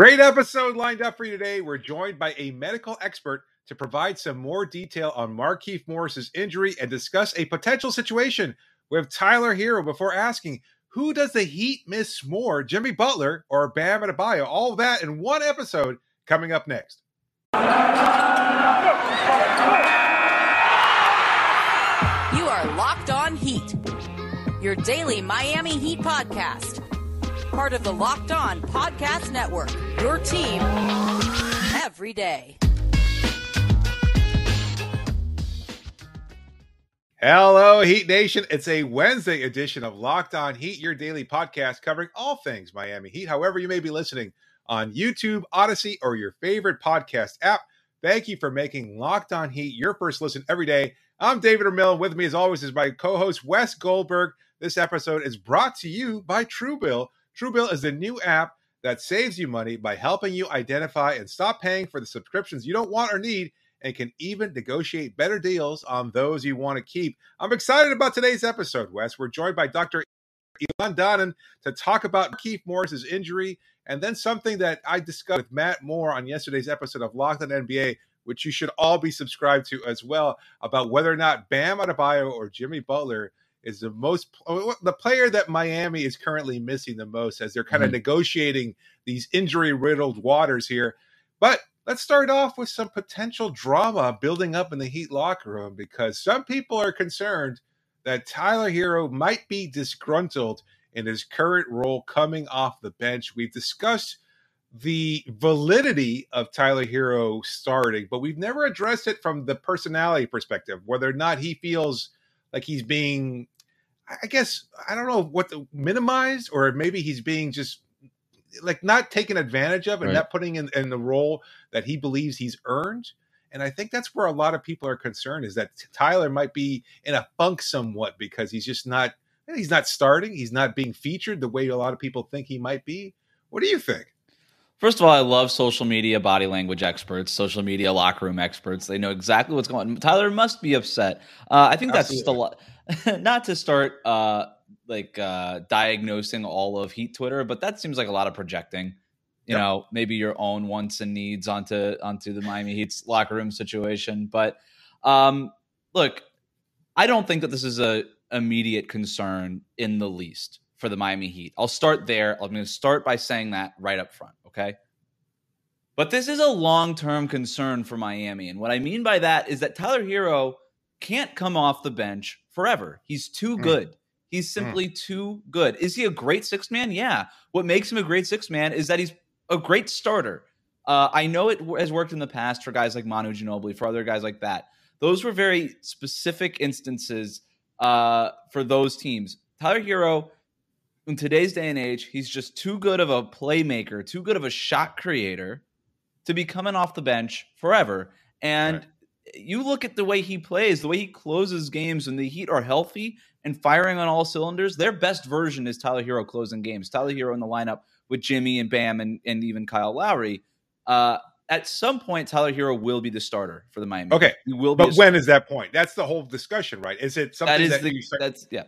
Great episode lined up for you today. We're joined by a medical expert to provide some more detail on Markieff Morris's injury and discuss a potential situation with Tyler Herro before asking who does the Heat miss more, Jimmy Butler or Bam Adebayo? All that in one episode coming up next. You are Locked On Heat, your daily Miami Heat podcast part of the Locked On Podcast Network. Your team every day. Hello, Heat Nation. It's a Wednesday edition of Locked On Heat, your daily podcast covering all things Miami Heat. However, you may be listening on YouTube, Audacy, or your favorite podcast app. Thank you for making Locked On Heat your first listen every day. I'm David Ramil. With me, as always, is my co host, Wes Goldberg. This episode is brought to you by Truebill. Truebill is a new app that saves you money by helping you identify and stop paying for the subscriptions you don't want or need and can even negotiate better deals on those you want to keep. I'm excited about today's episode, Wes. We're joined by Dr. Ilan Danan to talk about Keith Morris's injury and then something that I discussed with Matt Moore on yesterday's episode of Locked on NBA, which you should all be subscribed to as well, about whether or not Bam Adebayo or Jimmy Butler is the most uh, the player that Miami is currently missing the most as they're kind mm-hmm. of negotiating these injury riddled waters here. But let's start off with some potential drama building up in the Heat locker room because some people are concerned that Tyler Herro might be disgruntled in his current role coming off the bench. We've discussed the validity of Tyler Herro starting, but we've never addressed it from the personality perspective, whether or not he feels like he's being I guess I don't know what the minimized or maybe he's being just like not taken advantage of and right. not putting in, in the role that he believes he's earned. And I think that's where a lot of people are concerned is that Tyler might be in a funk somewhat because he's just not he's not starting, he's not being featured the way a lot of people think he might be. What do you think? First of all, I love social media body language experts, social media locker room experts. They know exactly what's going on. Tyler must be upset. Uh, I think Absolutely. that's just a lot. not to start uh, like uh, diagnosing all of Heat Twitter, but that seems like a lot of projecting. You yep. know, maybe your own wants and needs onto onto the Miami Heat's locker room situation. But um, look, I don't think that this is a immediate concern in the least for the Miami Heat. I'll start there. I'm going to start by saying that right up front. Okay. But this is a long term concern for Miami. And what I mean by that is that Tyler Herro can't come off the bench forever. He's too mm. good. He's mm. simply mm. too good. Is he a great six man? Yeah. What makes him a great six man is that he's a great starter. Uh, I know it has worked in the past for guys like Manu Ginobili, for other guys like that. Those were very specific instances uh, for those teams. Tyler Herro, in today's day and age, he's just too good of a playmaker, too good of a shot creator to be coming off the bench forever. And right you look at the way he plays, the way he closes games when the Heat are healthy and firing on all cylinders. Their best version is Tyler Herro closing games. Tyler Herro in the lineup with Jimmy and Bam and, and even Kyle Lowry. Uh, at some point, Tyler Herro will be the starter for the Miami. Okay, he will. but when is that point? That's the whole discussion, right? Is it something that, is that the, start, that's yeah?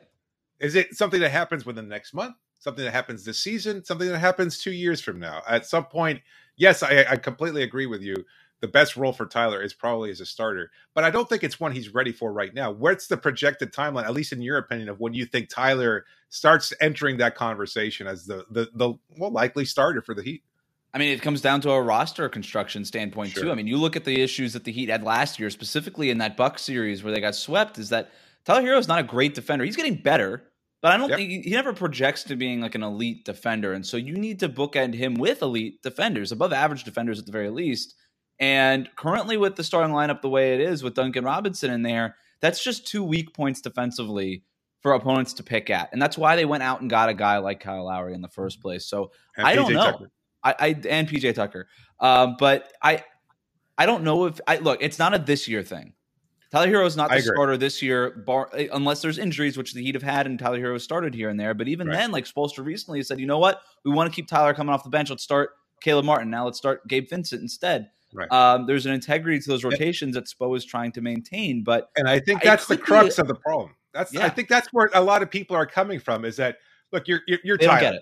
Is it something that happens within the next month? Something that happens this season? Something that happens two years from now? At some point, yes, I, I completely agree with you the best role for Tyler is probably as a starter, but I don't think it's one he's ready for right now. What's the projected timeline, at least in your opinion, of when you think Tyler starts entering that conversation as the the the well likely starter for the Heat? I mean, it comes down to a roster construction standpoint sure. too. I mean, you look at the issues that the Heat had last year, specifically in that Buck series where they got swept. Is that Tyler Herro is not a great defender. He's getting better, but I don't yep. think he never projects to being like an elite defender. And so you need to bookend him with elite defenders, above average defenders at the very least. And currently, with the starting lineup the way it is, with Duncan Robinson in there, that's just two weak points defensively for opponents to pick at. And that's why they went out and got a guy like Kyle Lowry in the first place. So and I don't know. I, I, and PJ Tucker. Um, but I I don't know if I look, it's not a this year thing. Tyler Herro is not the starter this year, bar, eh, unless there's injuries, which the Heat have had, and Tyler Herro started here and there. But even right. then, like Spoelstra recently said, you know what? We want to keep Tyler coming off the bench. Let's start Caleb Martin. Now let's start Gabe Vincent instead. Right. Um, there's an integrity to those rotations that Spo is trying to maintain, but and I think that's the crux of the problem. That's yeah. I think that's where a lot of people are coming from. Is that look, you're you're, you're Tyler.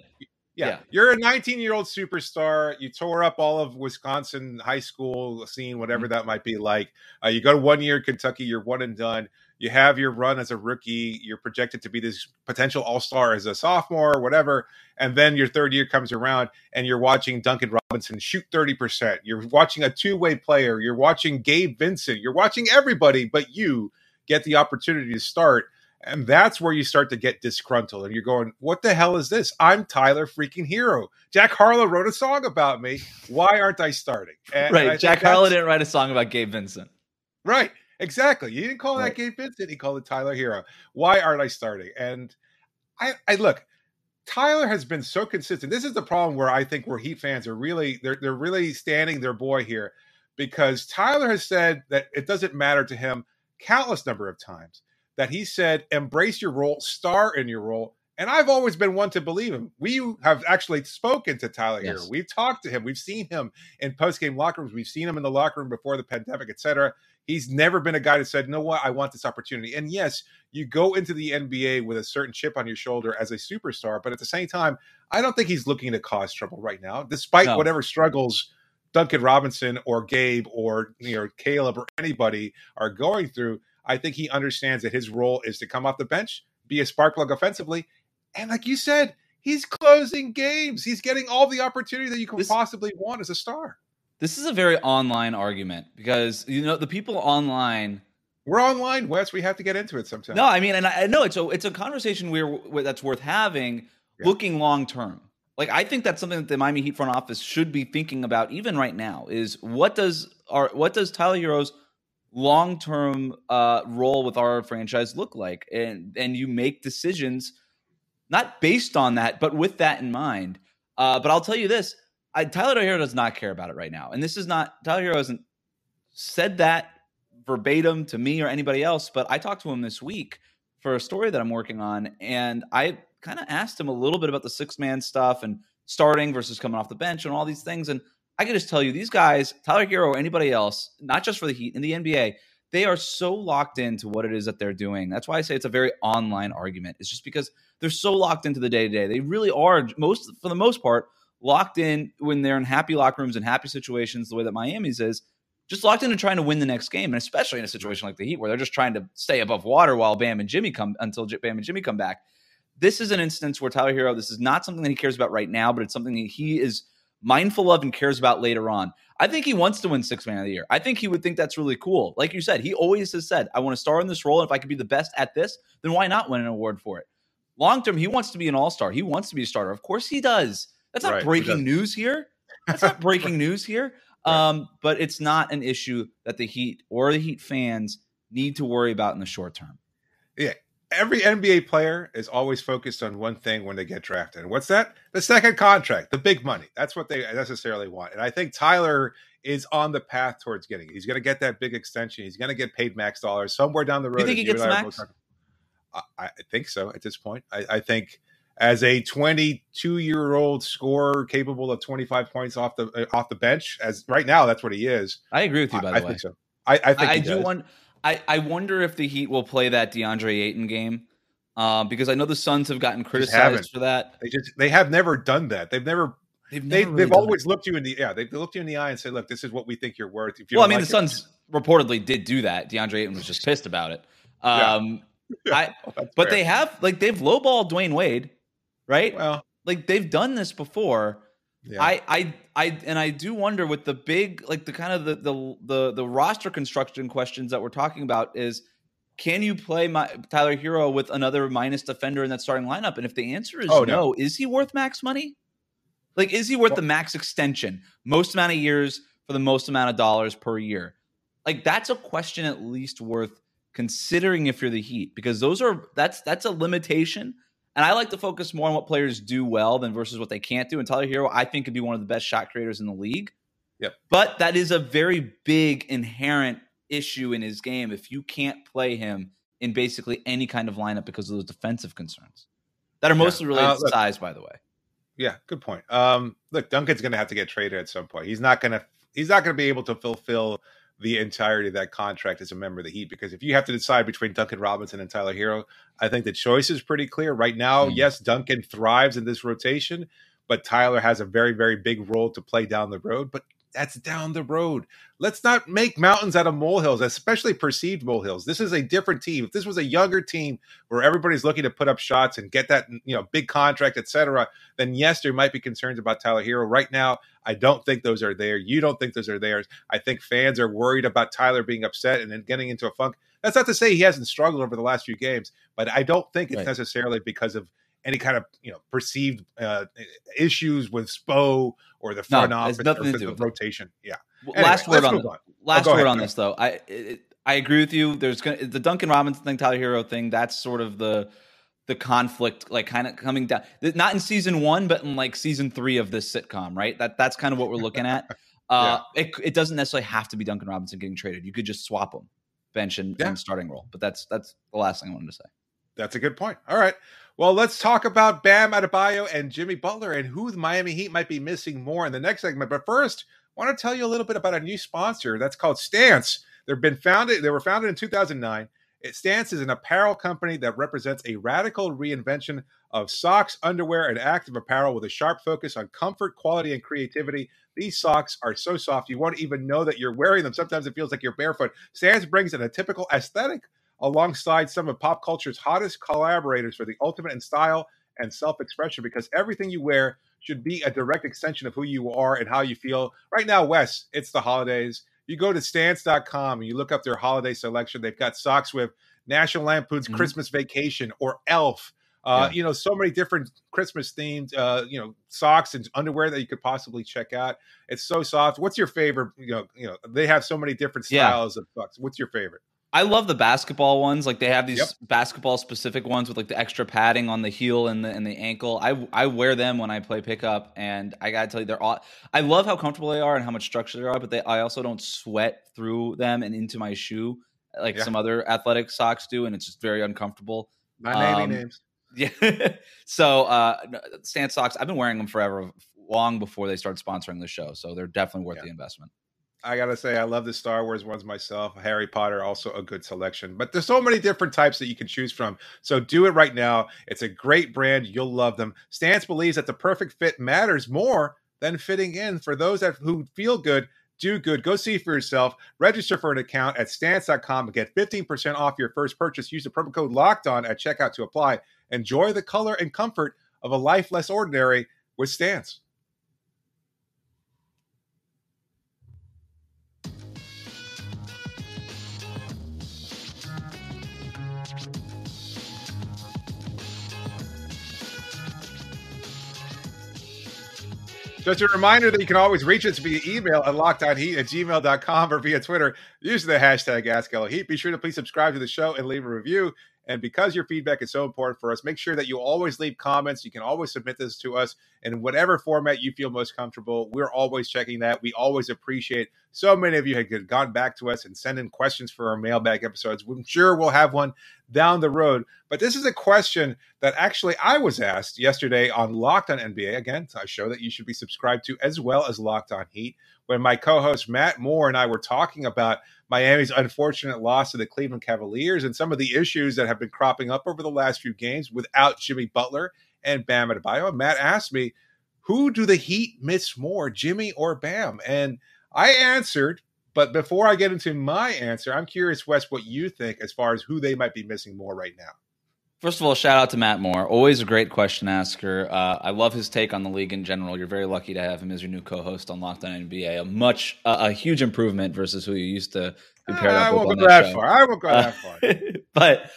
Yeah. yeah. You're a 19 year old superstar. You tore up all of Wisconsin high school scene, whatever mm-hmm. that might be like. Uh, you go to one year Kentucky, you're one and done. You have your run as a rookie. You're projected to be this potential all star as a sophomore or whatever. And then your third year comes around and you're watching Duncan Robinson shoot 30%. You're watching a two way player. You're watching Gabe Vincent. You're watching everybody but you get the opportunity to start and that's where you start to get disgruntled and you're going, what the hell is this? I'm Tyler freaking Herro. Jack Harlow wrote a song about me. Why aren't I starting? And, right. And Jack Harlow didn't write a song about Gabe Vincent. Right. Exactly. You didn't call right. that Gabe Vincent. He called it Tyler Herro. Why aren't I starting? And I, I look, Tyler has been so consistent. This is the problem where I think where Heat fans are really they're they're really standing their boy here because Tyler has said that it doesn't matter to him countless number of times that he said, embrace your role, star in your role. And I've always been one to believe him. We have actually spoken to Tyler yes. here. We've talked to him. We've seen him in post-game locker rooms. We've seen him in the locker room before the pandemic, etc. He's never been a guy that said, "No, what? I want this opportunity." And yes, you go into the NBA with a certain chip on your shoulder as a superstar, but at the same time, I don't think he's looking to cause trouble right now, despite no. whatever struggles Duncan Robinson or Gabe or you know Caleb or anybody are going through. I think he understands that his role is to come off the bench, be a spark plug offensively, and like you said, he's closing games. He's getting all the opportunity that you can this, possibly want as a star. This is a very online argument because you know the people online. We're online, Wes. We have to get into it sometime. No, I mean, and I know it's a it's a conversation we're that's worth having, yeah. looking long term. Like I think that's something that the Miami Heat front office should be thinking about even right now. Is what does our what does Tyler Herro's long term uh, role with our franchise look like? And and you make decisions not based on that, but with that in mind. Uh, but I'll tell you this: I, Tyler Herro does not care about it right now, and this is not Tyler Herro hasn't said that verbatim to me or anybody else. But I talked to him this week for a story that I'm working on, and I kind of asked him a little bit about the six man stuff and starting versus coming off the bench and all these things. And I can just tell you, these guys, Tyler Herro or anybody else, not just for the Heat in the NBA, they are so locked into what it is that they're doing. That's why I say it's a very online argument. It's just because they're so locked into the day to day. They really are most, for the most part, locked in when they're in happy locker rooms and happy situations, the way that Miami's is. Just locked into trying to win the next game, and especially in a situation like the Heat, where they're just trying to stay above water while Bam and Jimmy come until Bam and Jimmy come back. This is an instance where Tyler Herro, this is not something that he cares about right now, but it's something that he is mindful of and cares about later on. I think he wants to win six man of the year. I think he would think that's really cool. Like you said, he always has said, I want to star in this role. And if I could be the best at this, then why not win an award for it? Long term, he wants to be an all star. He wants to be a starter. Of course he does. That's not right, breaking news here. That's not breaking news here. Um, but it's not an issue that the Heat or the Heat fans need to worry about in the short term. Yeah, every NBA player is always focused on one thing when they get drafted. And what's that? The second contract, the big money. That's what they necessarily want. And I think Tyler is on the path towards getting it. He's going to get that big extension. He's going to get paid max dollars somewhere down the road. You think he gets max? I, I, think so at this point. I, I think as a 22 year old scorer capable of 25 points off the uh, off the bench, as right now that's what he is. I agree with you. By the I, way, think so. I, I think I, do want. I, I wonder if the Heat will play that DeAndre Ayton game. Uh, because I know the Suns have gotten criticized for that. They just they have never done that. They've never They've, they, really they've always it. looked you in the yeah they've looked you in the eye and said look this is what we think you're worth. If you well, I mean like the Suns it, reportedly did do that. DeAndre Ayton was just pissed about it. Um, yeah. I but fair. they have like they've lowballed Dwyane Wade, right? Well, like they've done this before. Yeah. I, I, I, and I do wonder with the big, like the kind of the, the, the, the roster construction questions that we're talking about is, can you play my, Tyler Herro with another minus defender in that starting lineup? And if the answer is oh, no, no, is he worth max money? Like, is he worth well, the max extension, most amount of years for the most amount of dollars per year? Like, that's a question at least worth considering if you're the Heat, because those are that's that's a limitation and I like to focus more on what players do well than versus what they can't do. And Tyler Herro, I think, could be one of the best shot creators in the league. Yep. But that is a very big inherent issue in his game if you can't play him in basically any kind of lineup because of those defensive concerns that are mostly related uh, look, to size, by the way. Yeah, good point. Um, look, Duncan's going to have to get traded at some point. He's not going to. He's not going to be able to fulfill the entirety of that contract as a member of the Heat. Because if you have to decide between Duncan Robinson and Tyler Herro, I think the choice is pretty clear. Right now, mm. yes, Duncan thrives in this rotation, but Tyler has a very, very big role to play down the road. But that's down the road. Let's not make mountains out of molehills, especially perceived molehills. This is a different team. If this was a younger team where everybody's looking to put up shots and get that you know big contract, etc., then yes, there might be concerns about Tyler Herro. Right now, I don't think those are there. You don't think those are there. I think fans are worried about Tyler being upset and then getting into a funk. That's not to say he hasn't struggled over the last few games, but I don't think it's right. necessarily because of any kind of you know perceived uh, issues with Spo or the front no, office nothing or to do with rotation. Yeah. Anyway, last word on, on, last oh, word ahead, on this though. I it, I agree with you. There's gonna the Duncan Robinson thing, Tyler Herro thing. That's sort of the the conflict, like kind of coming down. Not in season one, but in like season three of this sitcom, right? That that's kind of what we're looking at. Uh, yeah. it, it doesn't necessarily have to be Duncan Robinson getting traded. You could just swap him bench and, yeah. and starting role. But that's that's the last thing I wanted to say. That's a good point. All right. Well, let's talk about Bam Adebayo and Jimmy Butler and who the Miami Heat might be missing more in the next segment. But first, I want to tell you a little bit about a new sponsor that's called Stance. They've been founded. They were founded in 2009. It, Stance is an apparel company that represents a radical reinvention of socks, underwear, and active apparel with a sharp focus on comfort, quality, and creativity. These socks are so soft you won't even know that you're wearing them. Sometimes it feels like you're barefoot. Stance brings in a typical aesthetic alongside some of pop culture's hottest collaborators for the ultimate in style and self expression because everything you wear should be a direct extension of who you are and how you feel. Right now, Wes, it's the holidays. You go to stance.com and you look up their holiday selection. They've got socks with National Lampoon's mm-hmm. Christmas Vacation or Elf. Uh, yeah. You know, so many different Christmas themed, uh, you know, socks and underwear that you could possibly check out. It's so soft. What's your favorite? You know, you know, they have so many different styles yeah. of socks. What's your favorite? I love the basketball ones. Like they have these yep. basketball specific ones with like the extra padding on the heel and the and the ankle. I I wear them when I play pickup, and I gotta tell you, they're all. I love how comfortable they are and how much structure they are, but they I also don't sweat through them and into my shoe like yeah. some other athletic socks do, and it's just very uncomfortable. My um, names. Yeah. so uh Stance socks, I've been wearing them forever, long before they started sponsoring the show. So they're definitely worth yeah. the investment. I gotta say, I love the Star Wars ones myself. Harry Potter, also a good selection. But there's so many different types that you can choose from. So do it right now. It's a great brand. You'll love them. Stance believes that the perfect fit matters more than fitting in. For those that who feel good, do good. Go see for yourself. Register for an account at stance.com and get 15% off your first purchase. Use the promo code locked on at checkout to apply. Enjoy the color and comfort of a life less ordinary with Stance. Just a reminder that you can always reach us via email at lockedonheat at gmail.com or via Twitter using the hashtag AskLHeat. Be sure to please subscribe to the show and leave a review. And because your feedback is so important for us, make sure that you always leave comments. You can always submit this to us in whatever format you feel most comfortable. We're always checking that. We always appreciate so many of you have gone back to us and send in questions for our mailbag episodes. I'm sure we'll have one down the road. But this is a question that actually I was asked yesterday on Locked on NBA. Again, a show that you should be subscribed to as well as Locked on Heat. When my co host Matt Moore and I were talking about Miami's unfortunate loss to the Cleveland Cavaliers and some of the issues that have been cropping up over the last few games without Jimmy Butler and Bam Adebayo. Matt asked me, who do the Heat miss more, Jimmy or Bam? And I answered, but before I get into my answer, I'm curious, Wes, what you think as far as who they might be missing more right now. First of all, shout out to Matt Moore. Always a great question asker. Uh, I love his take on the league in general. You're very lucky to have him as your new co-host on Locked On NBA. A much, uh, a huge improvement versus who you used to be paired uh, up I with. Won't go that, that far. I won't go that far. but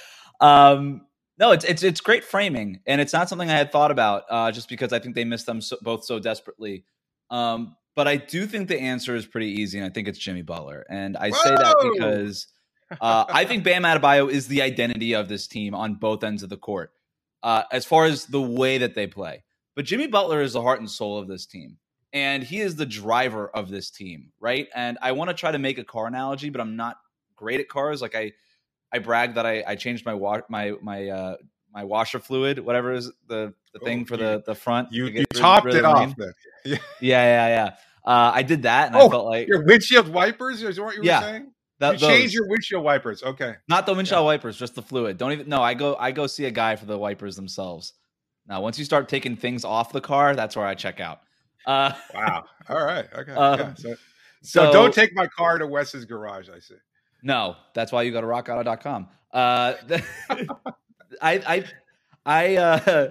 um, no, it's it's it's great framing, and it's not something I had thought about. Uh, just because I think they missed them so, both so desperately. Um, but I do think the answer is pretty easy, and I think it's Jimmy Butler. And I Whoa! say that because uh, I think Bam Adebayo is the identity of this team on both ends of the court, uh, as far as the way that they play. But Jimmy Butler is the heart and soul of this team, and he is the driver of this team, right? And I want to try to make a car analogy, but I'm not great at cars. Like I, I brag that I, I changed my wa- my my uh, my washer fluid, whatever is the the oh, thing for you, the the front. You, you topped really it off. Yeah, yeah, yeah. Uh, I did that, and oh, I felt like your windshield wipers is what you were yeah, saying. That, you change your windshield wipers. Okay. Not the windshield yeah. wipers, just the fluid. Don't even no, I go I go see a guy for the wipers themselves. Now, once you start taking things off the car, that's where I check out. Uh, wow. All right. Okay. Um, yeah. so, so, so don't take my car to Wes's garage. I see. No, that's why you go to rockauto.com. Uh, I, I, I, uh,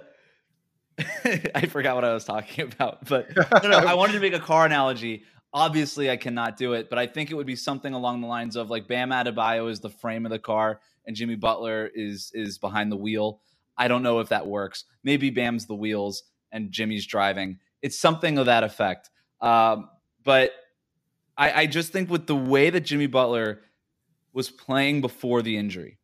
I forgot what I was talking about, but no, no, I wanted to make a car analogy. Obviously, I cannot do it, but I think it would be something along the lines of like Bam Adebayo is the frame of the car, and Jimmy Butler is is behind the wheel. I don't know if that works. Maybe Bam's the wheels and Jimmy's driving. It's something of that effect. Um, but I, I just think with the way that Jimmy Butler was playing before the injury,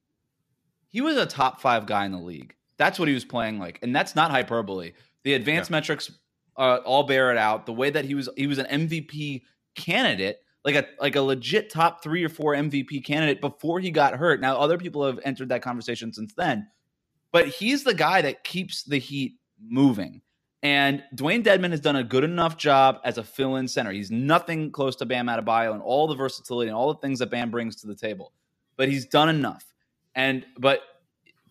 he was a top five guy in the league. That's what he was playing like, and that's not hyperbole. The advanced yeah. metrics uh, all bear it out. The way that he was, he was an MVP candidate, like a like a legit top three or four MVP candidate before he got hurt. Now, other people have entered that conversation since then, but he's the guy that keeps the Heat moving. And Dewayne Dedmon has done a good enough job as a fill-in center. He's nothing close to Bam Adebayo and all the versatility and all the things that Bam brings to the table, but he's done enough. And but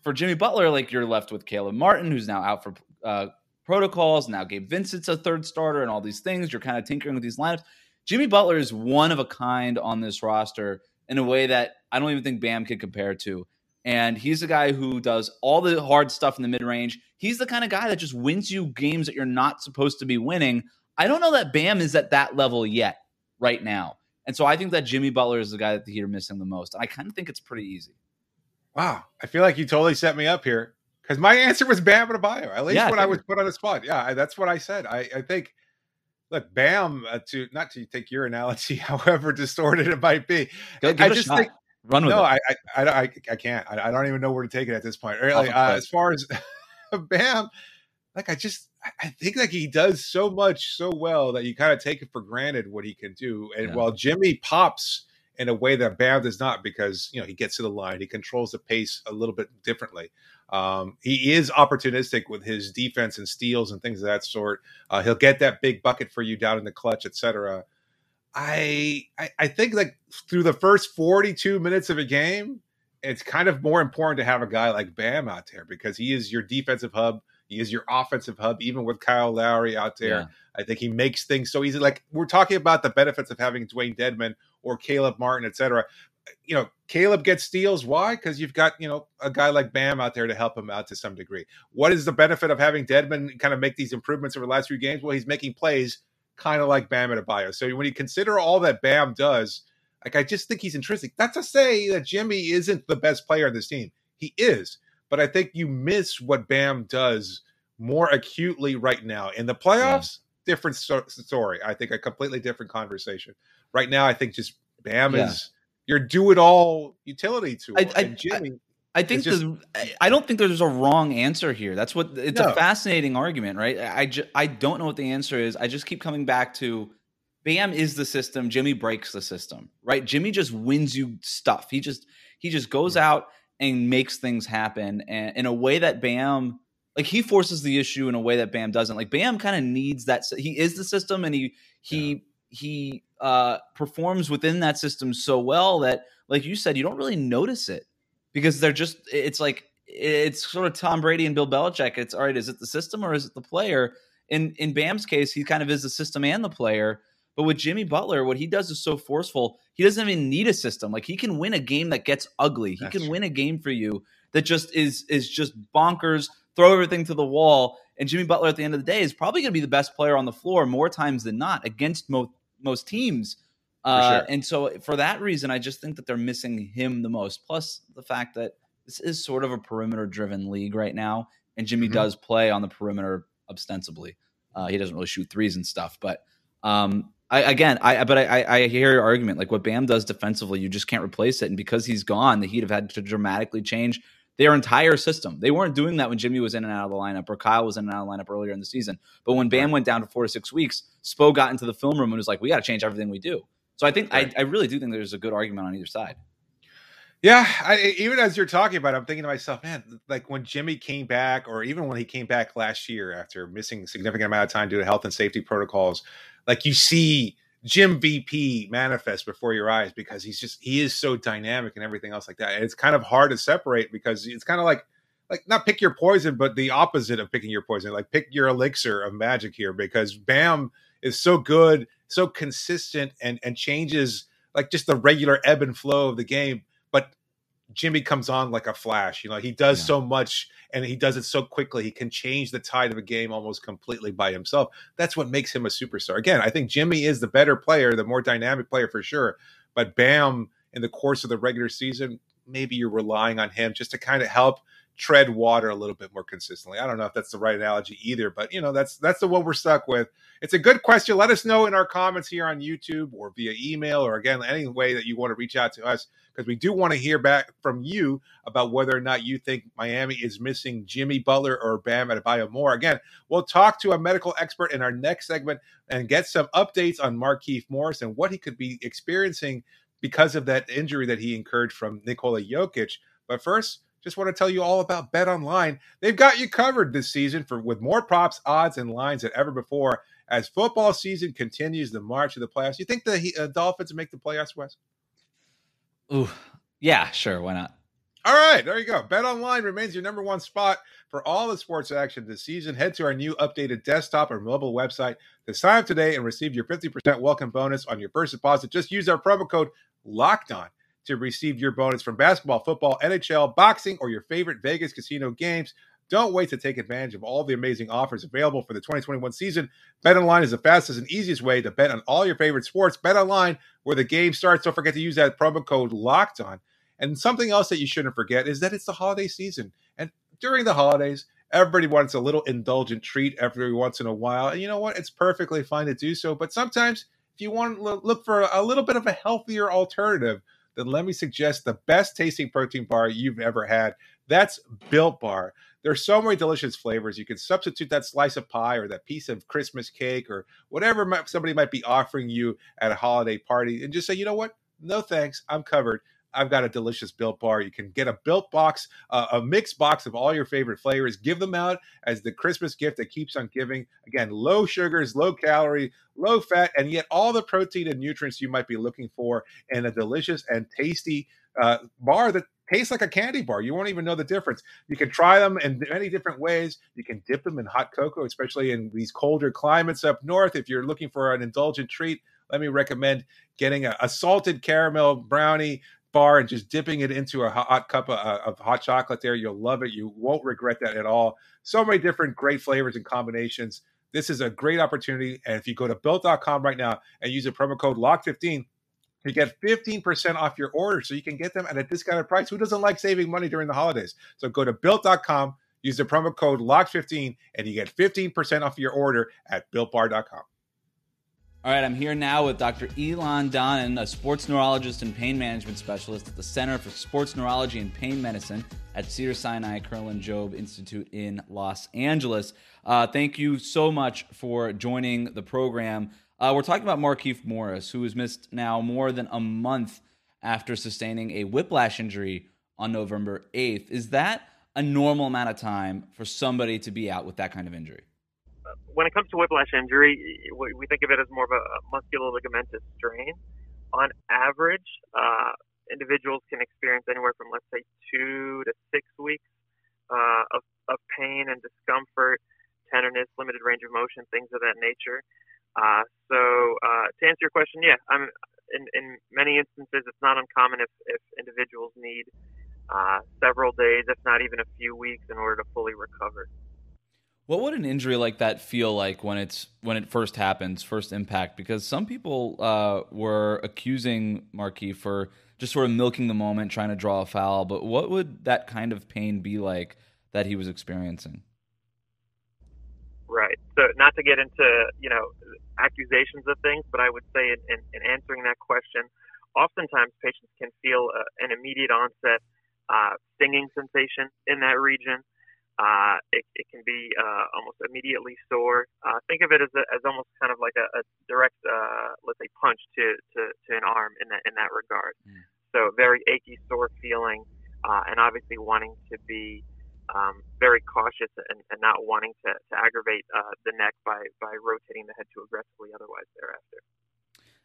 for Jimmy Butler, like you're left with Caleb Martin, who's now out for uh, protocols. Now Gabe Vincent's a third starter, and all these things. You're kind of tinkering with these lineups. Jimmy Butler is one of a kind on this roster in a way that I don't even think Bam could compare to. And he's a guy who does all the hard stuff in the mid range. He's the kind of guy that just wins you games that you're not supposed to be winning. I don't know that Bam is at that level yet, right now. And so I think that Jimmy Butler is the guy that the Heat are missing the most. I kind of think it's pretty easy. Wow. I feel like you totally set me up here because my answer was Bam Adebayo. At least yeah, when I, I was put on the spot. Yeah, that's what I said. I, I think look, Bam, uh, to not to take your analogy, however distorted it might be. Go, I just think Run with no, it. I, I, I, I can't. I, I, don't even know where to take it at this point. Really, uh, as far as Bam, like I just, I think like he does so much so well that you kind of take it for granted what he can do. And yeah. while Jimmy pops in a way that Bam does not, because you know he gets to the line, he controls the pace a little bit differently. Um, he is opportunistic with his defense and steals and things of that sort. Uh, he'll get that big bucket for you down in the clutch, etc. I, I I think like through the first 42 minutes of a game, it's kind of more important to have a guy like Bam out there because he is your defensive hub. He is your offensive hub, even with Kyle Lowry out there. Yeah. I think he makes things so easy. Like we're talking about the benefits of having Dewayne Dedmon or Caleb Martin, etc. You know, Caleb gets steals. Why? Because you've got, you know, a guy like Bam out there to help him out to some degree. What is the benefit of having Dedmon kind of make these improvements over the last few games? Well, he's making plays kind of like Bam Adebayo. So when you consider all that Bam does, like I just think he's intrinsic. Not to say that Jimmy isn't the best player on this team. He is, but I think you miss what Bam does more acutely right now. In the playoffs, yeah. different story. I think a completely different conversation. Right now, I think just Bam yeah. is your do it all utility tool. I, I, Jimmy. I, I think just, the, I don't think there's a wrong answer here. That's what it's no. a fascinating argument, right? I ju- I don't know what the answer is. I just keep coming back to Bam is the system. Jimmy breaks the system, right? Jimmy just wins you stuff. He just he just goes out and makes things happen, and in a way that Bam like he forces the issue in a way that Bam doesn't. Like Bam kind of needs that. He is the system, and he he yeah. he uh performs within that system so well that, like you said, you don't really notice it because they're just it's like it's sort of Tom Brady and Bill Belichick. It's all right, is it the system or is it the player? In in Bam's case, he kind of is the system and the player. But with Jimmy Butler, what he does is so forceful. He doesn't even need a system. Like he can win a game that gets ugly. He That's can true. win a game for you that just is is just bonkers. Throw everything to the wall. And Jimmy Butler at the end of the day is probably going to be the best player on the floor more times than not against most most teams. Uh, sure. And so for that reason, I just think that they're missing him the most. Plus the fact that this is sort of a perimeter driven league right now, and Jimmy mm-hmm. does play on the perimeter ostensibly. Uh, he doesn't really shoot threes and stuff, but um, I, again, I but I, I hear your argument. Like what Bam does defensively, you just can't replace it. And because he's gone, the Heat have had to dramatically change their entire system. They weren't doing that when Jimmy was in and out of the lineup or Kyle was in and out of the lineup earlier in the season. But when Bam went down to four to six weeks, Spo got into the film room and was like, "We got to change everything we do." So I think right. I, I really do think there's a good argument on either side. Yeah, I, even as you're talking about, it, I'm thinking to myself, man, like when Jimmy came back, or even when he came back last year after missing a significant amount of time due to health and safety protocols, like you see Jim VP manifest before your eyes because he's just he is so dynamic and everything else like that. And it's kind of hard to separate because it's kind of like like not pick your poison, but the opposite of picking your poison. Like pick your elixir of magic here because Bam is so good, so consistent, and and changes like just the regular ebb and flow of the game. Jimmy comes on like a flash. You know, he does yeah. so much and he does it so quickly. He can change the tide of a game almost completely by himself. That's what makes him a superstar. Again, I think Jimmy is the better player, the more dynamic player for sure. But Bam, in the course of the regular season, maybe you're relying on him just to kind of help tread water a little bit more consistently. I don't know if that's the right analogy either, but you know, that's that's the one we're stuck with. It's a good question. Let us know in our comments here on YouTube or via email or again any way that you want to reach out to us because we do want to hear back from you about whether or not you think Miami is missing Jimmy Butler or Bam Adebayo more. Again, we'll talk to a medical expert in our next segment and get some updates on Markieff Morris and what he could be experiencing because of that injury that he incurred from Nikola Jokic. But first, just want to tell you all about Bet Online. They've got you covered this season for with more props, odds, and lines than ever before. As football season continues the march of the playoffs, you think the uh, Dolphins make the playoffs, Wes? Ooh, yeah, sure. Why not? All right, there you go. Bet Online remains your number one spot for all the sports action this season. Head to our new updated desktop or mobile website to sign up today and receive your 50% welcome bonus on your first deposit. Just use our promo code Locked On to receive your bonus from basketball, football, NHL, boxing, or your favorite Vegas casino games. Don't wait to take advantage of all the amazing offers available for the 2021 season. Bet online is the fastest and easiest way to bet on all your favorite sports. Bet online where the game starts. Don't forget to use that promo code Locked On. And something else that you shouldn't forget is that it's the holiday season, and during the holidays, everybody wants a little indulgent treat every once in a while. And you know what? It's perfectly fine to do so. But sometimes, if you want to look for a little bit of a healthier alternative, then let me suggest the best tasting protein bar you've ever had. That's Built Bar. There's so many delicious flavors. You can substitute that slice of pie or that piece of Christmas cake or whatever somebody might be offering you at a holiday party and just say, you know what? No thanks. I'm covered. I've got a delicious built bar. You can get a built box, uh, a mixed box of all your favorite flavors. Give them out as the Christmas gift that keeps on giving. Again, low sugars, low calorie, low fat, and yet all the protein and nutrients you might be looking for in a delicious and tasty uh, bar that tastes like a candy bar. You won't even know the difference. You can try them in many different ways. You can dip them in hot cocoa, especially in these colder climates up north. If you're looking for an indulgent treat, let me recommend getting a, a salted caramel brownie bar and just dipping it into a hot cup of, uh, of, hot chocolate there. You'll love it. You won't regret that at all. So many different great flavors and combinations. This is a great opportunity. And if you go to built.com right now and use a promo code LOCK15, you get 15% off your order so you can get them at a discounted price. Who doesn't like saving money during the holidays? So go to built.com, use the promo code LOCK15, and you get 15% off your order at builtbar.com. All right, I'm here now with Dr. Ilan Danan, a sports neurologist and pain management specialist at the Center for Sports Neurology and Pain Medicine at Cedar Sinai Kerlan Jobe Institute in Los Angeles. Uh, thank you so much for joining the program. Uh, we're talking about Markieff Morris, who has missed now more than a month after sustaining a whiplash injury on November 8th. Is that a normal amount of time for somebody to be out with that kind of injury? When it comes to whiplash injury, we think of it as more of a musculoligamentous strain. On average, uh, individuals can experience anywhere from, let's say, two to six weeks uh, of, of pain and discomfort, tenderness, limited range of motion, things of that nature. Uh, so, uh, to answer your question, yeah, I'm, in, in many instances, it's not uncommon if, if individuals need uh, several days, if not even a few weeks, in order to fully recover. What would an injury like that feel like when it's when it first happens, first impact? Because some people uh, were accusing Markieff for just sort of milking the moment, trying to draw a foul. But what would that kind of pain be like that he was experiencing? Right. So, not to get into you know accusations of things, but I would say in, in, in answering that question, oftentimes patients can feel uh, an immediate onset uh, stinging sensation in that region. Uh, it, it can be uh, almost immediately sore. Uh, think of it as, a, as almost kind of like a, a direct, uh, let's say, punch to, to, to an arm in that in that regard. Mm. So very achy, sore feeling, uh, and obviously wanting to be um, very cautious and, and not wanting to, to aggravate uh, the neck by, by rotating the head too aggressively otherwise thereafter.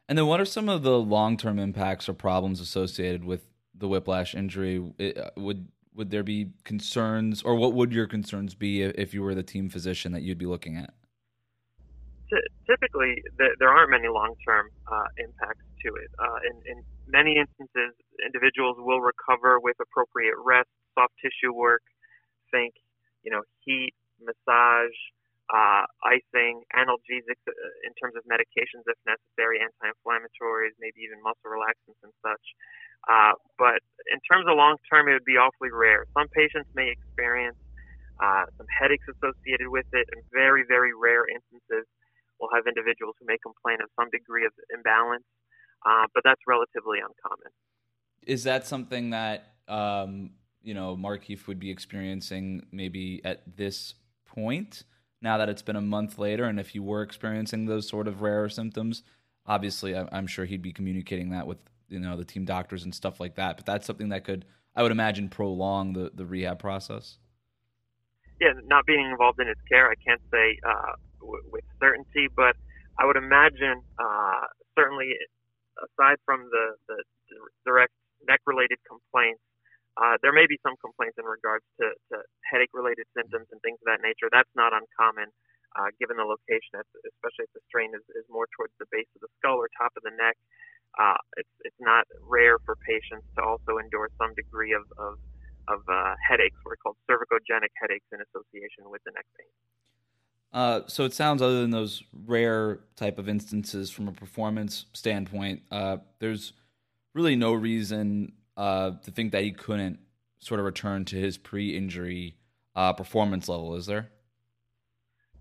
And then, what are some of the long term impacts or problems associated with the whiplash injury? It, would would there be concerns, or what would your concerns be if you were the team physician that you'd be looking at? Typically, there aren't many long-term uh, impacts to it. Uh, in, in many instances, individuals will recover with appropriate rest, soft tissue work. Think, you know, heat, massage, uh, icing, analgesics uh, in terms of medications if necessary, anti-inflammatories, maybe even muscle relaxants and such. Uh, but in terms of long term, it would be awfully rare. Some patients may experience uh, some headaches associated with it, and very, very rare instances will have individuals who may complain of some degree of imbalance, uh, but that's relatively uncommon. Is that something that um, you know Markieff would be experiencing maybe at this point? Now that it's been a month later, and if you were experiencing those sort of rare symptoms, obviously I'm sure he'd be communicating that with you know the team doctors and stuff like that. But that's something that could, I would imagine, prolong the the rehab process. Yeah, not being involved in his care, I can't say uh, w- with certainty, but I would imagine uh, certainly aside from the, the direct neck related complaints, uh, there may be some complaints in regards to, to headache related symptoms and things of that nature. That's not uncommon. Uh, given the location, especially if the strain is, is more towards the base of the skull or top of the neck, uh, it's it's not rare for patients to also endure some degree of of, of uh, headaches, what are called cervicogenic headaches in association with the neck pain. Uh, so it sounds, other than those rare type of instances, from a performance standpoint, uh, there's really no reason uh, to think that he couldn't sort of return to his pre-injury uh, performance level. Is there?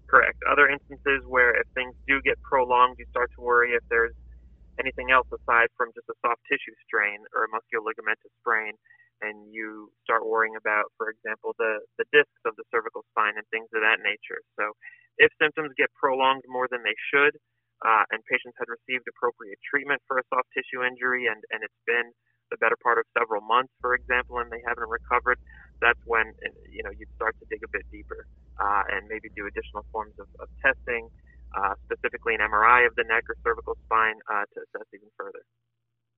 Correct. Other instances where if things do get prolonged, you start to worry if there's anything else aside from just a soft tissue strain or a musculoligamentous sprain, and you start worrying about, for example, the, the discs of the cervical spine and things of that nature. So, if symptoms get prolonged more than they should, uh, and patients had received appropriate treatment for a soft tissue injury, and, and it's been the better part of several months, for example, and they haven't recovered, that's when you know you'd start to dig a bit deeper uh, and maybe do additional forms of, of testing uh, specifically an MRI of the neck or cervical spine uh, to assess even further.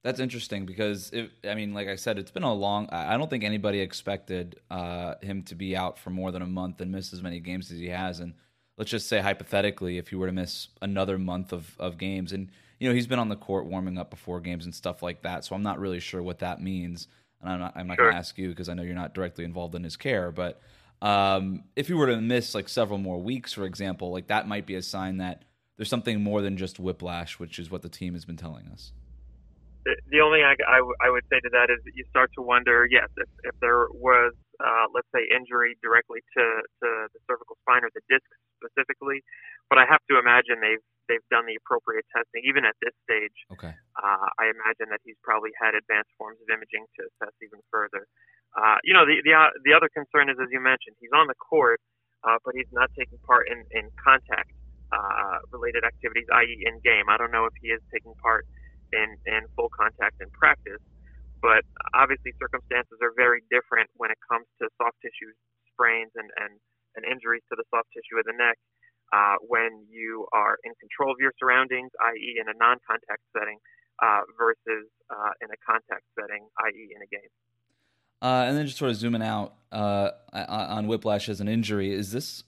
That's interesting because it, I mean, like I said, it's been a long. I don't think anybody expected uh, him to be out for more than a month and miss as many games as he has. And let's just say hypothetically, if he were to miss another month of, of games, and you know he's been on the court warming up before games and stuff like that, so I'm not really sure what that means. And I'm not, I'm not sure. going to ask you because I know you're not directly involved in his care, but um, if you were to miss like several more weeks, for example, like that might be a sign that there's something more than just whiplash, which is what the team has been telling us. The, only thing I, I, w- I would say to that is that you start to wonder, yes, if, if there was, uh, let's say, injury directly to, to the cervical spine or the disc specifically, but I have to imagine they've they've done the appropriate testing even at this stage. Okay. Uh, I imagine that he's probably had advanced forms of imaging to assess even further. Uh, you know, the, the uh, the other concern is, as you mentioned, he's on the court, uh, but he's not taking part in in contact uh, related activities, i.e., in game. I don't know if he is taking part in in full contact in practice, but obviously circumstances are very different when it comes to soft tissue sprains and and, and injuries to the soft tissue of the neck. Uh, when you are in control of your surroundings, i.e., in a non-contact setting, uh, versus uh, in a contact setting, i.e., in a game. Uh, and then just sort of zooming out uh, on whiplash as an injury, is this,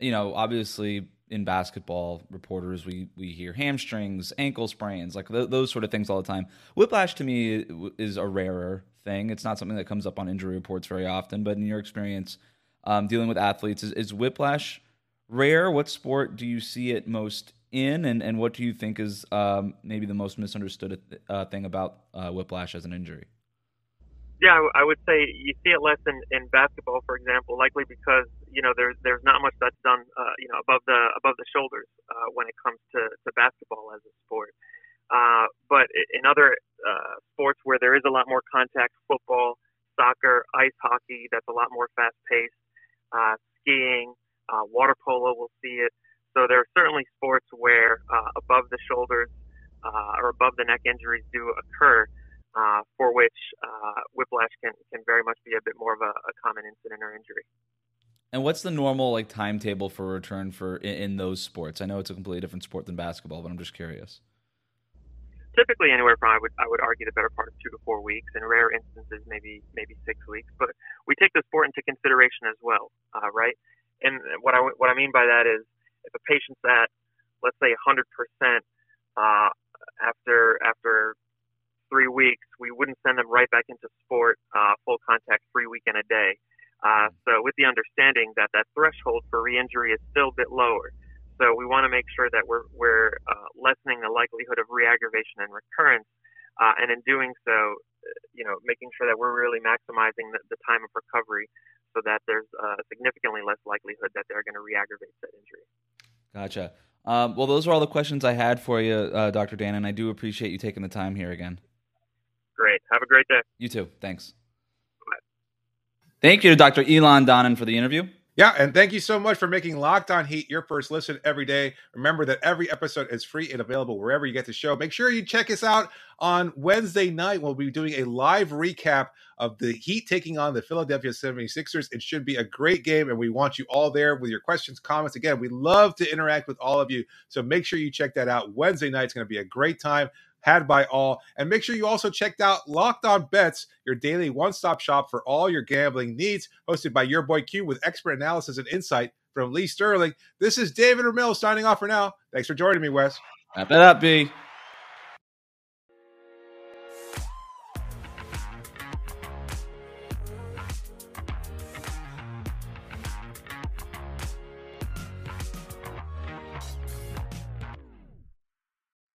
you know, obviously in basketball reporters we we hear hamstrings, ankle sprains, like th- those sort of things all the time. Whiplash to me is a rarer thing. It's not something that comes up on injury reports very often. But in your experience um, dealing with athletes, is, is, whiplash rare? What sport do you see it most in, and and what do you think is um, maybe the most misunderstood uh, thing about uh, whiplash as an injury? Yeah, I would say you see it less in, in basketball, for example, likely because you know there's there's not much that's done uh, you know above the above the shoulders uh, when it comes to, to basketball as a sport. Uh, but in other uh, sports where there is a lot more contact, football, soccer, ice hockey, that's a lot more fast paced. Uh, skiing, uh, water polo, we'll see it. So there are certainly sports where uh, above the shoulders uh, or above the neck injuries do occur uh, for which uh, whiplash can, can very much be a bit more of a, a, common incident or injury. And what's the normal like timetable for return for in, in, those sports? I know it's a completely different sport than basketball, but I'm just curious. typically anywhere from I would I would argue the better part of two to four weeks. In rare instances, maybe maybe six weeks. But we take the sport into consideration as well, uh, right? And what I what I mean by that is if a patient's at let's say 100 percent uh, after after three weeks, we wouldn't send them right back into sport, uh, full contact, three weekend a day. Uh, so with the understanding that that threshold for re-injury is still a bit lower. So we want to make sure that we're, we're uh, lessening the likelihood of re-aggravation and recurrence, uh, and in doing so, uh, you know, making sure that we're really maximizing the, the time of recovery so that there's a significantly less likelihood that they're going to re-aggravate that injury. Gotcha. Um, well, those are all the questions I had for you, uh, Dr. Dan, and I do appreciate you taking the time here again. Great. Have a great day. You too. Thanks. Bye. Thank you to Dr. Ilan Danan for the interview. Yeah, and thank you so much for making Locked On Heat your first listen every day. Remember that every episode is free and available wherever you get the show. Make sure you check us out on Wednesday night. We'll be doing a live recap of the Heat taking on the Philadelphia 76ers. It should be a great game, and we want you all there with your questions, comments. Again, we love to interact with all of you. So make sure you check that out. Wednesday night is going to be a great time had by all. And make sure you also checked out Locked On Bets, your daily one stop shop for all your gambling needs, hosted by your boy Q with expert analysis and insight from Lee Sterling. This is David Ramil signing off for now. Thanks for joining me, Wes. Wrap it up, B.